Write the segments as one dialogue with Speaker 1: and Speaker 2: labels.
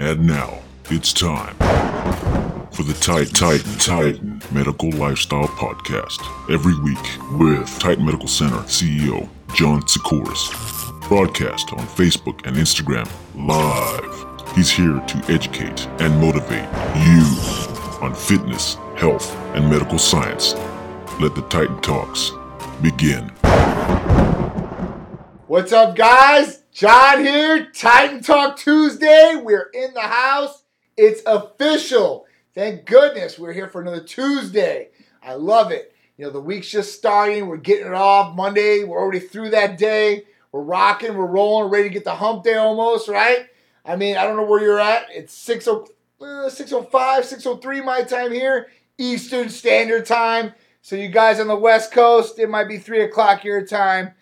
Speaker 1: And now it's time for the Titan Titan Titan Medical Lifestyle Podcast. Every week with Titan Medical Center CEO John Sikoris. Broadcast on Facebook and Instagram live. He's here to educate and motivate you on fitness, health, and medical science. Let the Titan Talks begin.
Speaker 2: What's up, guys? John here, Titan Talk Tuesday. We're in the house. It's official. Thank goodness we're here for another Tuesday. I love it. You know, the week's just starting. We're getting it off Monday. We're already through that day. We're rocking, we're rolling, ready to get the hump day almost, right? I mean, I don't know where you're at. It's 6 uh, 605, 603 my time here, Eastern Standard Time. So you guys on the West Coast, it might be 3 o'clock your time.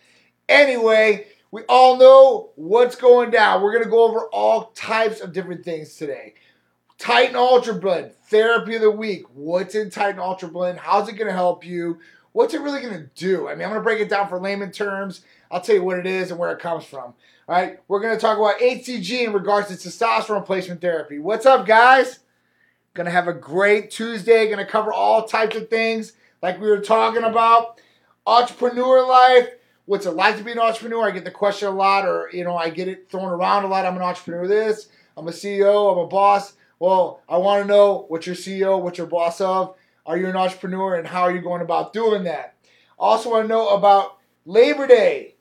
Speaker 2: Anyway, we all know what's going down. We're going to go over all types of different things today. Titan Ultra Blend, therapy of the week. What's in Titan Ultra Blend? How's it going to help you? What's it really going to do? I mean, I'm going to break it down for layman terms. I'll tell you what it is and where it comes from. All right, we're going to talk about HCG in regards to testosterone replacement therapy. What's up, guys? Going to have a great Tuesday. Going to cover all types of things like we were talking about. Entrepreneur life. What's it like to be an entrepreneur? I get the question a lot, or you know, I get it thrown around a lot. I'm an entrepreneur. This. I'm a CEO. I'm a boss. Well, I want to know what your CEO, what your boss of. Are you an entrepreneur, and how are you going about doing that? Also, want to know about Labor Day.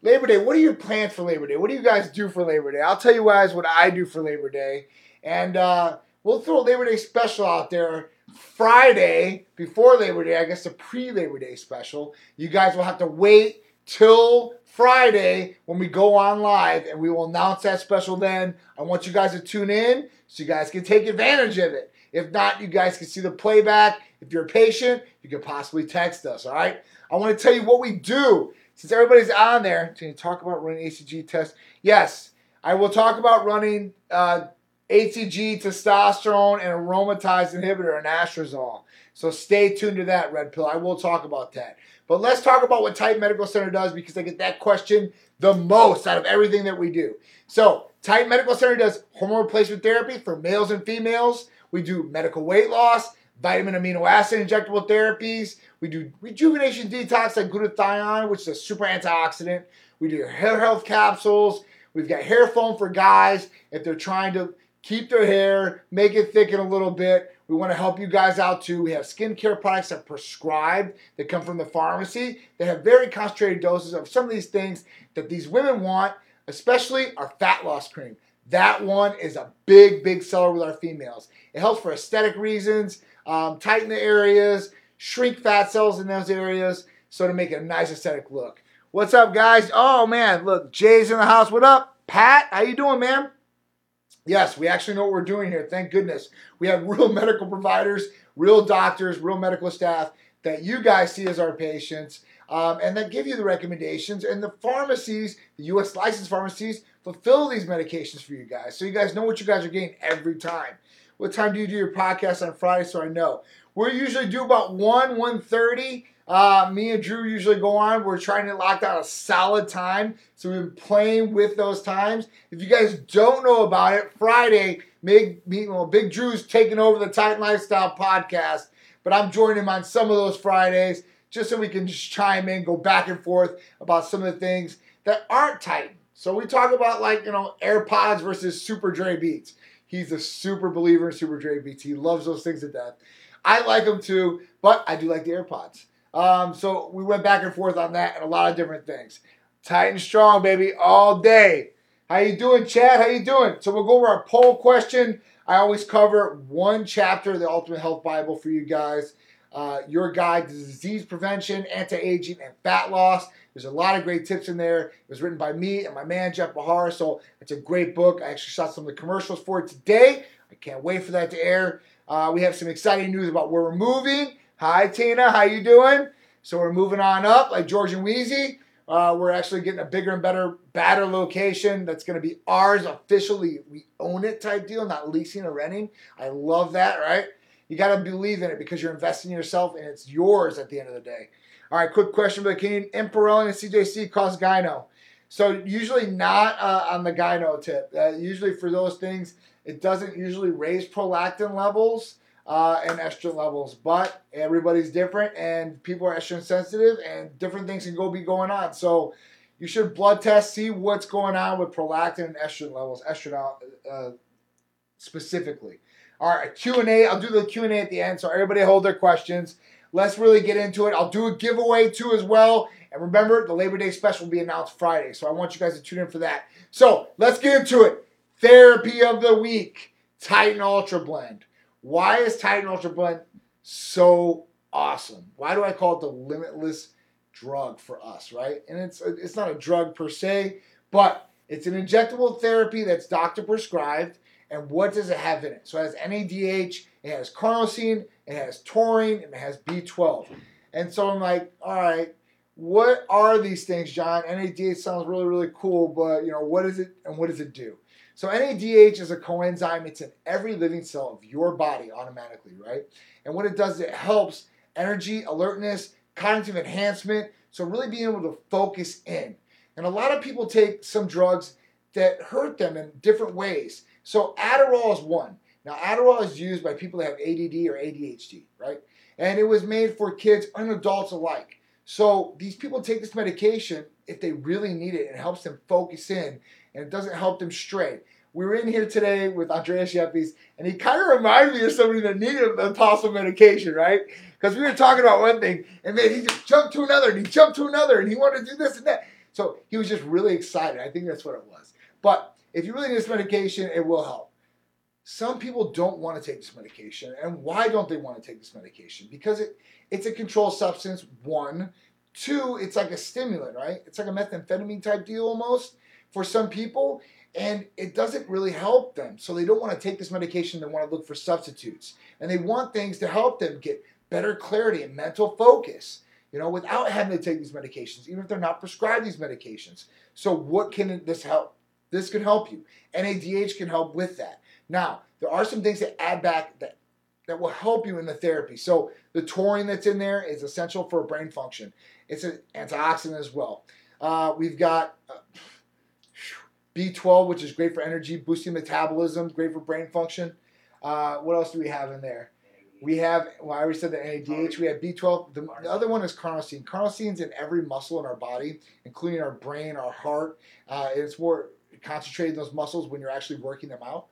Speaker 2: Labor Day, what are your plans for Labor Day? What do you guys do for Labor Day? I'll tell you guys what I do for Labor Day. And uh, we'll throw a Labor Day special out there Friday before Labor Day, I guess the pre Labor Day special. You guys will have to wait till Friday when we go on live and we will announce that special then. I want you guys to tune in so you guys can take advantage of it. If not, you guys can see the playback. If you're patient, you can possibly text us, all right? I want to tell you what we do. Since everybody's on there, can you talk about running HCG test? Yes, I will talk about running uh, HCG, testosterone, and aromatase inhibitor, and anastrozole. So stay tuned to that, Red Pill. I will talk about that. But let's talk about what Titan Medical Center does because I get that question the most out of everything that we do. So, Titan Medical Center does hormone replacement therapy for males and females. We do medical weight loss, vitamin amino acid injectable therapies. We do rejuvenation detox like glutathione, which is a super antioxidant. We do hair health capsules. We've got hair foam for guys if they're trying to keep their hair, make it thicken a little bit. We want to help you guys out too. We have skincare products that are prescribed that come from the pharmacy. They have very concentrated doses of some of these things that these women want, especially our fat loss cream. That one is a big, big seller with our females. It helps for aesthetic reasons, um, tighten the areas, shrink fat cells in those areas, so to make it a nice aesthetic look. What's up, guys? Oh man, look, Jay's in the house. What up, Pat? How you doing, man? Yes, we actually know what we're doing here. Thank goodness. We have real medical providers, real doctors, real medical staff that you guys see as our patients um, and that give you the recommendations. And the pharmacies, the U.S. licensed pharmacies, fulfill these medications for you guys. So you guys know what you guys are getting every time. What time do you do your podcast on Friday so I know? We usually do about 1, 1.30. Uh, me and Drew usually go on. We're trying to lock down a solid time. So we've been playing with those times. If you guys don't know about it, Friday, Big, well, Big Drew's taking over the Titan Lifestyle podcast. But I'm joining him on some of those Fridays just so we can just chime in, go back and forth about some of the things that aren't Titan. So we talk about like, you know, AirPods versus Super Dre Beats. He's a super believer in Super Dre Beats. He loves those things to death. I like them too, but I do like the AirPods. Um, so we went back and forth on that and a lot of different things. Tight and strong, baby, all day. How you doing, Chad? How you doing? So we'll go over our poll question. I always cover one chapter of the Ultimate Health Bible for you guys. Uh, your guide to disease prevention, anti-aging, and fat loss. There's a lot of great tips in there. It was written by me and my man Jeff Bahar, so it's a great book. I actually shot some of the commercials for it today. I can't wait for that to air. Uh, we have some exciting news about where we're moving. Hi, Tina. How you doing? So we're moving on up, like George and Weezy. Uh, we're actually getting a bigger and better, better location that's going to be ours officially. We own it type deal, not leasing or renting. I love that, right? You got to believe in it because you're investing in yourself and it's yours at the end of the day. All right, quick question for the King. Ipamorelin and CJC cause gyno. So usually not uh, on the gyno tip. Uh, usually for those things, it doesn't usually raise prolactin levels uh, and estrogen levels. But everybody's different, and people are estrogen sensitive, and different things can go be going on. So you should blood test, see what's going on with prolactin and estrogen levels, estrogen uh, specifically. All right, Q and A. I'll do the Q and A at the end, so everybody hold their questions. Let's really get into it. I'll do a giveaway too as well. And remember, the Labor Day special will be announced Friday, so I want you guys to tune in for that. So let's get into it. Therapy of the week: Titan Ultra Blend. Why is Titan Ultra Blend so awesome? Why do I call it the limitless drug for us, right? And it's it's not a drug per se, but it's an injectable therapy that's doctor prescribed. And what does it have in it? So it has NADH, it has carnosine, it has taurine, and it has B12. And so I'm like, all right, what are these things, John? NADH sounds really, really cool, but you know, what is it and what does it do? So NADH is a coenzyme. It's in every living cell of your body automatically, right? And what it does, it helps energy, alertness, cognitive enhancement. So really being able to focus in. And a lot of people take some drugs that hurt them in different ways. So Adderall is one. Now Adderall is used by people that have ADD or ADHD, right? And it was made for kids and adults alike. So these people take this medication if they really need it. It helps them focus in and it doesn't help them stray. We were in here today with Andreas Yepes, and he kind of reminded me of somebody that needed a possible medication, right? Because we were talking about one thing, and then he just jumped to another, and he jumped to another, and he wanted to do this and that. So he was just really excited. I think that's what it was. But if you really need this medication, it will help. Some people don't want to take this medication. And why don't they want to take this medication? Because it, it's a controlled substance, one. Two, it's like a stimulant, right? It's like a methamphetamine type deal almost for some people. And it doesn't really help them. So they don't want to take this medication. They want to look for substitutes. And they want things to help them get better clarity and mental focus you know, without having to take these medications, even if they're not prescribed these medications. So, what can this help? This can help you. NADH can help with that. Now, there are some things that add back that that will help you in the therapy. So the taurine that's in there is essential for brain function. It's an antioxidant as well. Uh, we've got uh, B12, which is great for energy, boosting metabolism, great for brain function. Uh, what else do we have in there? We have, well, I already said the NADH. We have B12. The, the other one is carnosine. Carnosine's in every muscle in our body, including our brain, our heart. Uh, it's more concentrated in those muscles when you're actually working them out.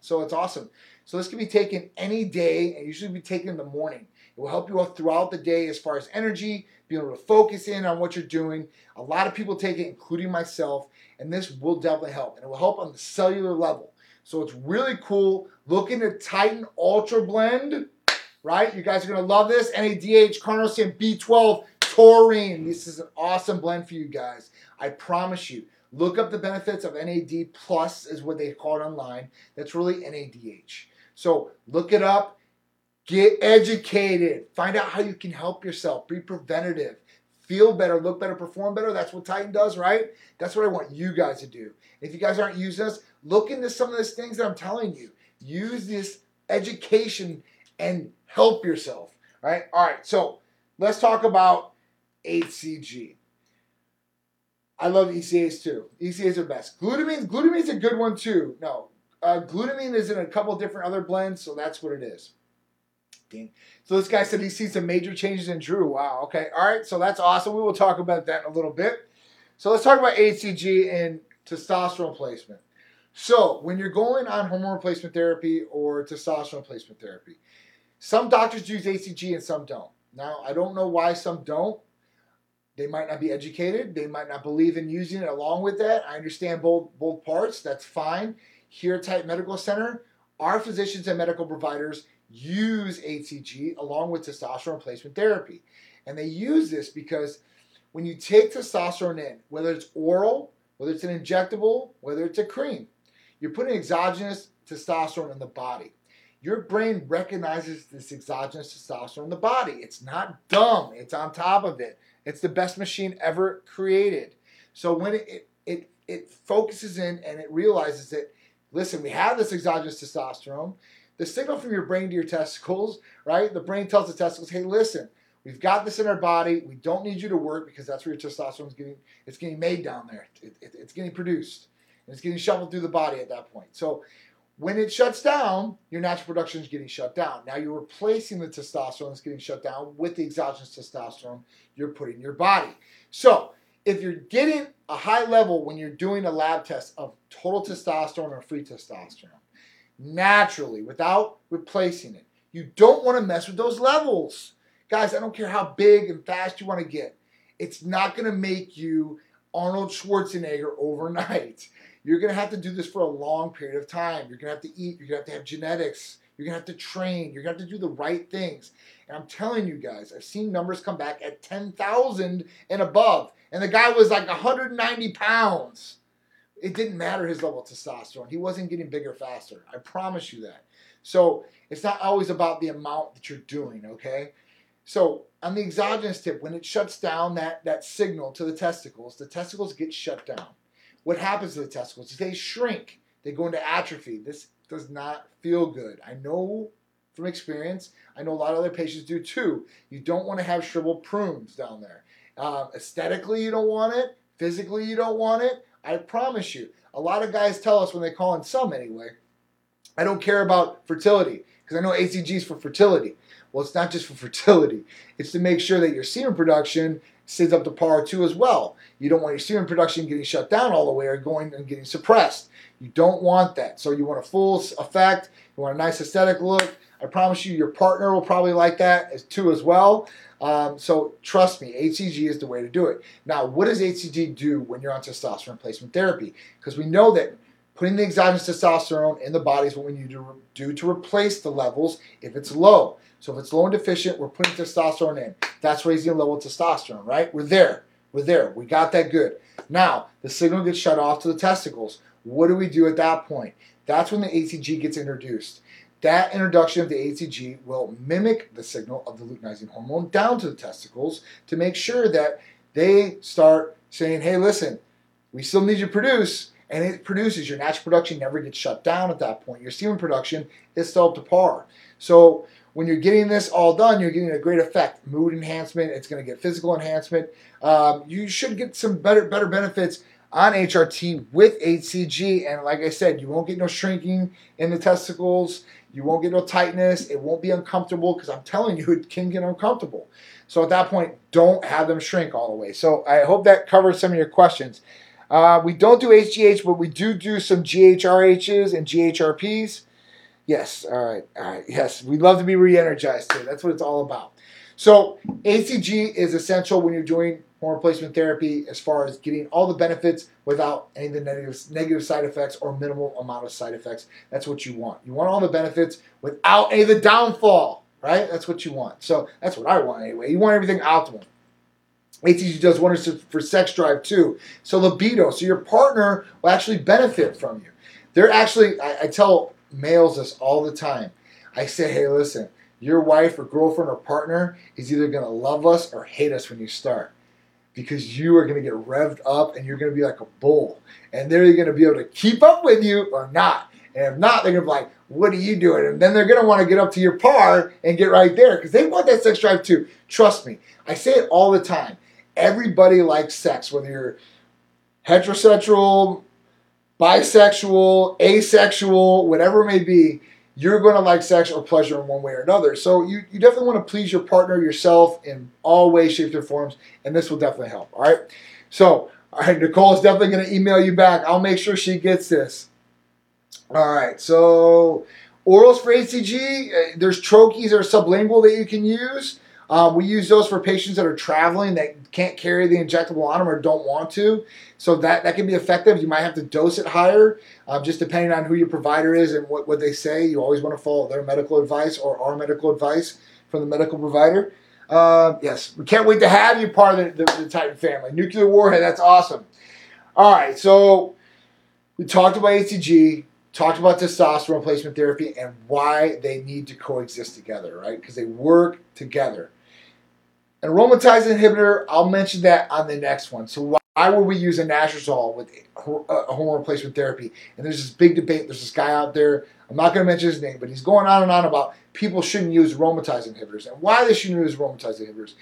Speaker 2: So it's awesome. So this can be taken any day and usually be taken in the morning. It will help you out throughout the day as far as energy, being able to focus in on what you're doing. A lot of people take it, including myself, and this will definitely help. And it will help on the cellular level. So it's really cool. Looking at Titan Ultra Blend, right? You guys are to love this. NADH, carnosine, B12, taurine. This is an awesome blend for you guys. I promise you. Look up the benefits of NAD plus is what they call it online. That's really NADH. So look it up. Get educated. Find out how you can help yourself. Be preventative. Feel better, look better, perform better. That's what Titan does, right? That's what I want you guys to do. If you guys aren't using us, look into some of these things that I'm telling you. Use this education and help yourself, right? All right, so let's talk about HCG. I love ECAs too. ECAs are best. Glutamine, glutamine's a good one too. No, uh, glutamine is in a couple different other blends, so that's what it is. So this guy said he sees some major changes in Drew. Wow. Okay. All right. So that's awesome. We will talk about that in a little bit. So let's talk about HCG and testosterone replacement. So when you're going on hormone replacement therapy or testosterone replacement therapy, some doctors use HCG and some don't. Now I don't know why some don't. They might not be educated. They might not believe in using it along with that. I understand both both parts. That's fine. Here at Titan Medical Center, our physicians and medical providers use HCG along with testosterone replacement therapy. And they use this because when you take testosterone in, whether it's oral, whether it's an injectable, whether it's a cream, you're putting exogenous testosterone in the body. Your brain recognizes this exogenous testosterone in the body. It's not dumb, it's on top of it. It's the best machine ever created. So when it, it, it, it focuses in and it realizes that, listen, we have this exogenous testosterone. The signal from your brain to your testicles, right? The brain tells the testicles, hey, listen, We've got this in our body. We don't need you to work because that's where your testosterone is getting. It's getting made down there. It, it, it's getting produced. And it's getting shoveled through the body at that point. So when it shuts down, your natural production is getting shut down. Now you're replacing the testosterone that's getting shut down with the exogenous testosterone you're putting in your body. So if you're getting a high level when you're doing a lab test of total testosterone or free testosterone, naturally, without replacing it, you don't want to mess with those levels. Guys, I don't care how big and fast you want to get. It's not going to make you Arnold Schwarzenegger overnight. You're going to have to do this for a long period of time. You're going to have to eat. You're going to have to have genetics. You're going to have to train. You're going to have to do the right things. And I'm telling you guys, I've seen numbers come back at 10,000 and above. And the guy was like 190 pounds. It didn't matter his level of testosterone. He wasn't getting bigger faster. I promise you that. So it's not always about the amount that you're doing, okay? So on the exogenous tip, when it shuts down that, that signal to the testicles, the testicles get shut down what happens to the testicles? They shrink. They go into atrophy. This does not feel good. I know from experience. I know a lot of other patients do too. You don't want to have shriveled prunes down there. Uh, aesthetically, you don't want it. Physically, you don't want it. I promise you. A lot of guys tell us when they call in some anyway, I don't care about fertility because I know HCG is for fertility. Well, it's not just for fertility. It's to make sure that your semen production stays up to par too as well. You don't want your semen production getting shut down all the way or going and getting suppressed. You don't want that. So you want a full effect. You want a nice aesthetic look. I promise you, your partner will probably like that as too as well. Um, so trust me, HCG is the way to do it. Now, what does HCG do when you're on testosterone replacement therapy? Because we know that putting the exogenous testosterone in the body is what we need to do to replace the levels if it's low. So if it's low and deficient, we're putting testosterone in. That's raising the level of testosterone, right? We're there. We're there. We got that good. Now, the signal gets shut off to the testicles. What do we do at that point? That's when the HCG gets introduced. That introduction of the HCG will mimic the signal of the luteinizing hormone down to the testicles to make sure that they start saying, hey, listen, we still need you to produce, and it produces. Your natural production never gets shut down at that point. Your semen production is still up to par. So when you're getting this all done, you're getting a great effect. Mood enhancement. It's going to get physical enhancement. Um, you should get some better better benefits on HRT with HCG. And like I said, you won't get no shrinking in the testicles. You won't get no tightness. It won't be uncomfortable because I'm telling you, it can get uncomfortable. So at that point, don't have them shrink all the way. So I hope that covers some of your questions. Uh, we don't do HGH, but we do do some GHRHs and GHRPs. Yes, all right, all right. Yes, we love to be re-energized too. That's what it's all about. So HCG is essential when you're doing hormone replacement therapy as far as getting all the benefits without any of the negative, negative side effects or minimal amount of side effects. That's what you want. You want all the benefits without any of the downfall, right? That's what you want. So that's what I want anyway. You want everything optimal. HCG does wonders for sex drive too. So libido, so your partner will actually benefit from you. They're actually, I, I tell males this all the time. I say, hey, listen, your wife or girlfriend or partner is either going to love us or hate us when you start because you are going to get revved up and you're going to be like a bull. And they're going to be able to keep up with you or not. And if not, they're going to be like, what are you doing? And then they're going to want to get up to your par and get right there because they want that sex drive too. Trust me. I say it all the time. Everybody likes sex, whether you're heterosexual, bisexual, asexual, whatever it may be, you're going to like sex or pleasure in one way or another. So you, you definitely want to please your partner, yourself in all ways, shapes, and forms, and this will definitely help. All right. So, all right, Nicole is definitely going to email you back. I'll make sure she gets this. All right. So, orals for HCG, uh, there's troches or sublingual that you can use. Um, we use those for patients that are traveling that can't carry the injectable on them or don't want to. So that, that can be effective. You might have to dose it higher, um, just depending on who your provider is and what, what they say. You always want to follow their medical advice or our medical advice from the medical provider. Uh, yes, we can't wait to have you part of the, the, the Titan family. Nuclear warhead, that's awesome. All right, so we talked about HCG, talked about testosterone replacement therapy, and why they need to coexist together, right? Because they work together. An aromatase inhibitor, I'll mention that on the next one. So why would we use anastrozole with hor- uh, hormone replacement therapy? And there's this big debate. There's this guy out there. I'm not going to mention his name, but he's going on and on about people shouldn't use aromatase inhibitors and why they shouldn't use aromatase inhibitors.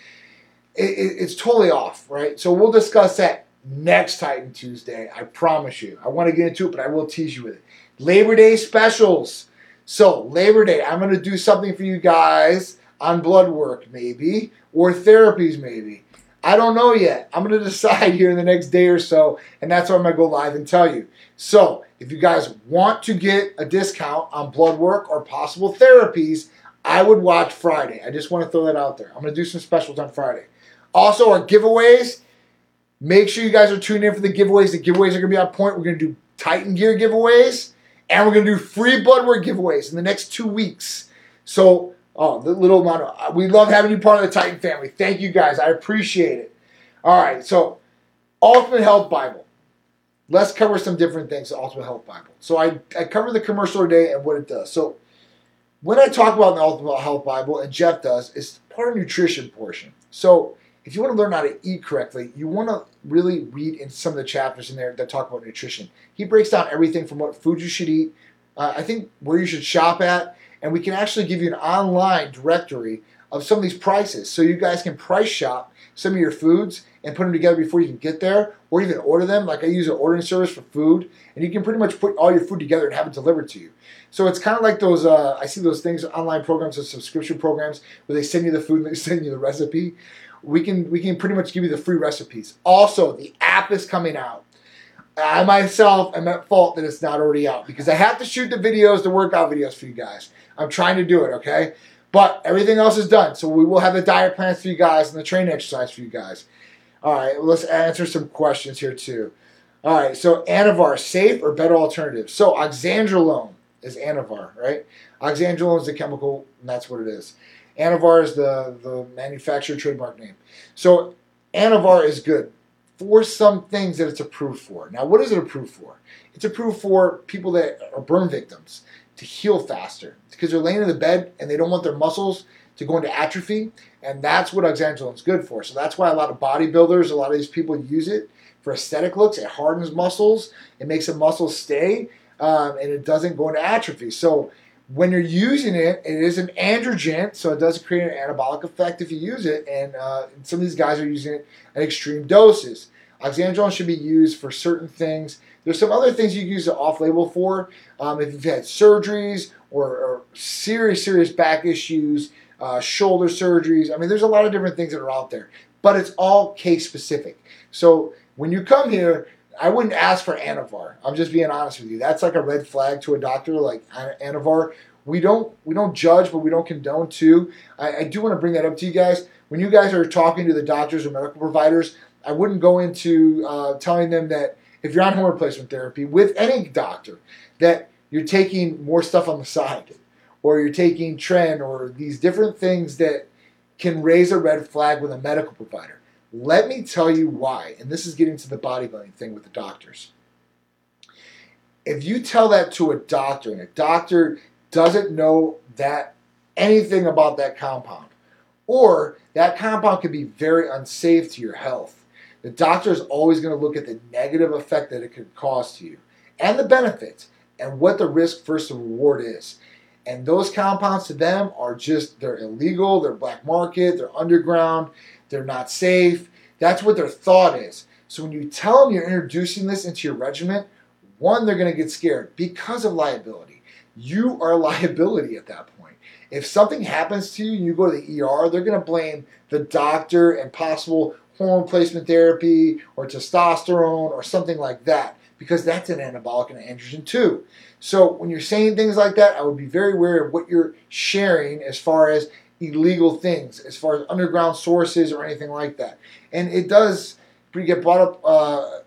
Speaker 2: It, it, it's totally off, right? So we'll discuss that next Titan Tuesday. I promise you. I want to get into it, but I will tease you with it. Labor Day specials. So Labor Day, I'm going to do something for you guys on blood work, maybe, or therapies, maybe. I don't know yet. I'm going to decide here in the next day or so, and that's why I'm going to go live and tell you. So, if you guys want to get a discount on blood work or possible therapies, I would watch Friday. I just want to throw that out there. I'm going to do some specials on Friday. Also, our giveaways. Make sure you guys are tuning in for the giveaways. The giveaways are going to be on point. We're going to do Titan gear giveaways, and we're going to do free blood work giveaways in the next two weeks. So, Oh, the little amount uh, we love having you part of the Titan family. Thank you guys. I appreciate it. All right, so Ultimate Health Bible. Let's cover some different things, the Ultimate Health Bible. So I, I covered the commercial today and what it does. So when I talk about the Ultimate Health Bible, and Jeff does, it's part of nutrition portion. So if you want to learn how to eat correctly, you want to really read in some of the chapters in there that talk about nutrition. He breaks down everything from what food you should eat, uh, I think where you should shop at, and we can actually give you an online directory of some of these prices. So you guys can price shop some of your foods and put them together before you can get there or even order them. Like i use an ordering service for food and you can pretty much put all your food together and have it delivered to you. So it's kind of like those uh, i see those things online programs or subscription programs where they send you the food and they send you the recipe. We can we can pretty much give you the free recipes. Also the app is coming out. I myself am at fault that it's not already out because I have to shoot the videos, the workout videos for you guys. I'm trying to do it, okay? But everything else is done. So we will have the diet plans for you guys and the training exercise for you guys. All right, let's answer some questions here too. All right, so Anavar, safe or better alternative? So oxandrolone is Anavar, right? Oxandrolone is the chemical, and that's what it is. Anavar is the, the manufacturer trademark name. So Anavar is good for some things that it's approved for. Now, what is it approved for? It's approved for people that are burn victims to heal faster because they're laying in the bed and they don't want their muscles to go into atrophy, and that's what oxandrolone is good for. So that's why a lot of bodybuilders, a lot of these people use it for aesthetic looks. It hardens muscles, it makes the muscles stay, um, and it doesn't go into atrophy. So when you're using it, it is an androgen, so it does create an anabolic effect if you use it. And uh, some of these guys are using it at extreme doses. Oxandrolone should be used for certain things there's some other things you can use it off-label for. Um, if you've had surgeries or, or serious, serious back issues, uh, shoulder surgeries. I mean, there's a lot of different things that are out there, but it's all case specific. So when you come here, I wouldn't ask for Anavar. I'm just being honest with you. That's like a red flag to a doctor like Anavar. We don't we don't judge, but we don't condone too. I, I do want to bring that up to you guys. When you guys are talking to the doctors or medical providers, I wouldn't go into uh, telling them that if you're on hormone replacement therapy with any doctor, that you're taking more stuff on the side, or you're taking tren, or these different things that can raise a red flag with a medical provider. Let me tell you why, and this is getting to the bodybuilding thing with the doctors. If you tell that to a doctor, and a doctor doesn't know that anything about that compound, or that compound can be very unsafe to your health, the doctor is always going to look at the negative effect that it could cause to you and the benefits and what the risk versus reward is. And those compounds to them are just, they're illegal, they're black market, they're underground, they're not safe. That's what their thought is. So when you tell them you're introducing this into your regiment, one, they're going to get scared because of liability. You are liability at that point. If something happens to you and you go to the ER, they're going to blame the doctor and possible hormone replacement therapy or testosterone or something like that because that's an anabolic and an androgen too. So when you're saying things like that, I would be very wary of what you're sharing as far as illegal things, as far as underground sources or anything like that. And it does get brought up. Uh,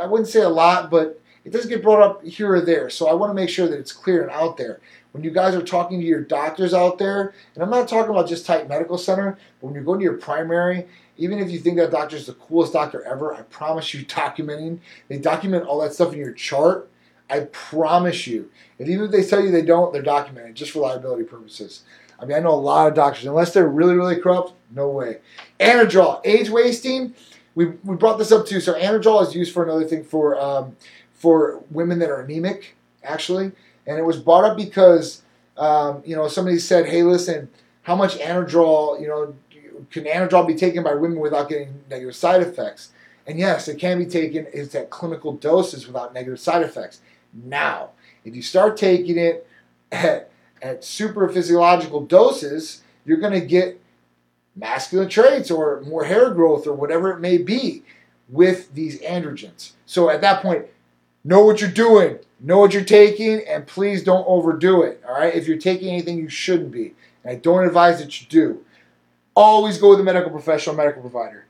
Speaker 2: I wouldn't say a lot, but it does get brought up here or there. So I want to make sure that it's clear and out there. When you guys are talking to your doctors out there, and I'm not talking about just Titan Medical Center, but when you're going to your primary even if you think that doctor is the coolest doctor ever, I promise you, documenting, they document all that stuff in your chart. I promise you. And even if they tell you they don't, they're documented just for liability purposes. I mean, I know a lot of doctors, unless they're really, really corrupt, no way. Anadrol, age wasting. we, we brought this up too. So Anadrol is used for another thing for um, for women that are anemic, actually, and it was brought up because um, you know somebody said, "Hey, listen, how much Anadrol, you know, can Anadrol be taken by women without getting negative side effects?" And yes, it can be taken. It's at clinical doses without negative side effects. Now, if you start taking it at, at super physiological doses, you're going to get masculine traits or more hair growth or whatever it may be with these androgens. So at that point, know what you're doing, know what you're taking, and please don't overdo it. All right, if you're taking anything you shouldn't be, and I don't advise that you do. Always go with a medical professional, medical provider.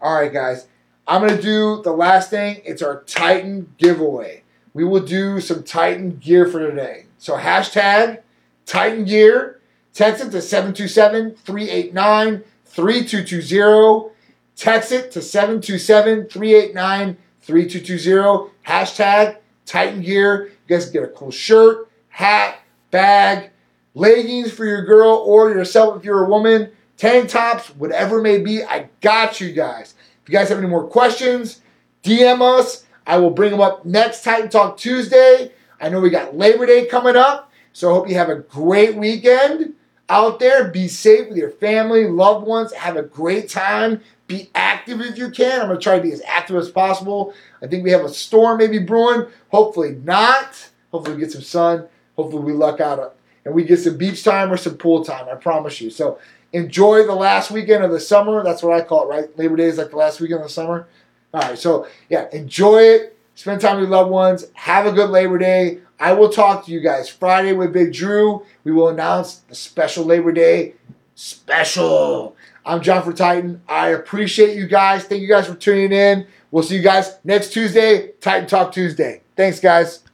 Speaker 2: All right, guys. I'm going to do the last thing. It's our Titan giveaway. We will do some Titan gear for today. So hashtag Titan gear. Text it to 727 389 3220. Text it to 727 389 3220. Hashtag Titan gear. You guys get a cool shirt, hat, bag, leggings for your girl or yourself if you're a woman, tank tops, whatever it may be. I got you guys. If you guys have any more questions, DM us. I will bring them up next Titan Talk Tuesday. I know we got Labor Day coming up, so I hope you have a great weekend out there. Be safe with your family, loved ones. Have a great time. Be active if you can. I'm going to try to be as active as possible. I think we have a storm maybe brewing. Hopefully not. Hopefully we get some sun. Hopefully we luck out and we get some beach time or some pool time. I promise you. So enjoy the last weekend of the summer. That's what I call it, right? Labor Day is like the last weekend of the summer. All right, so yeah, enjoy it. Spend time with your loved ones. Have a good Labor Day. I will talk to you guys Friday with Big Drew. We will announce the special Labor Day special. I'm John for Titan. I appreciate you guys. Thank you guys for tuning in. We'll see you guys next Tuesday, Titan Talk Tuesday. Thanks, guys.